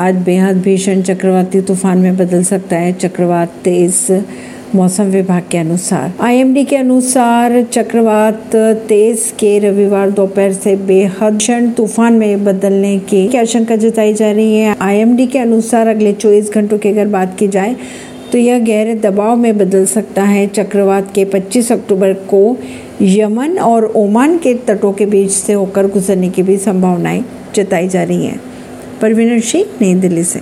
आज बेहद भीषण चक्रवाती तूफ़ान में बदल सकता है चक्रवात तेज मौसम विभाग के अनुसार। आईएमडी के अनुसार चक्रवात तेज के रविवार दोपहर से बेहद भीषण तूफ़ान में बदलने की आशंका जताई जा रही है। आईएमडी के अनुसार अगले 24 घंटों की अगर बात की जाए तो यह गहरे दबाव में बदल सकता है। चक्रवात के 25 अक्टूबर को यमन और ओमान के तटों के बीच से होकर गुजरने की भी संभावनाएँ जताई जा रही हैं। परवीन शेख नई दिल्ली से।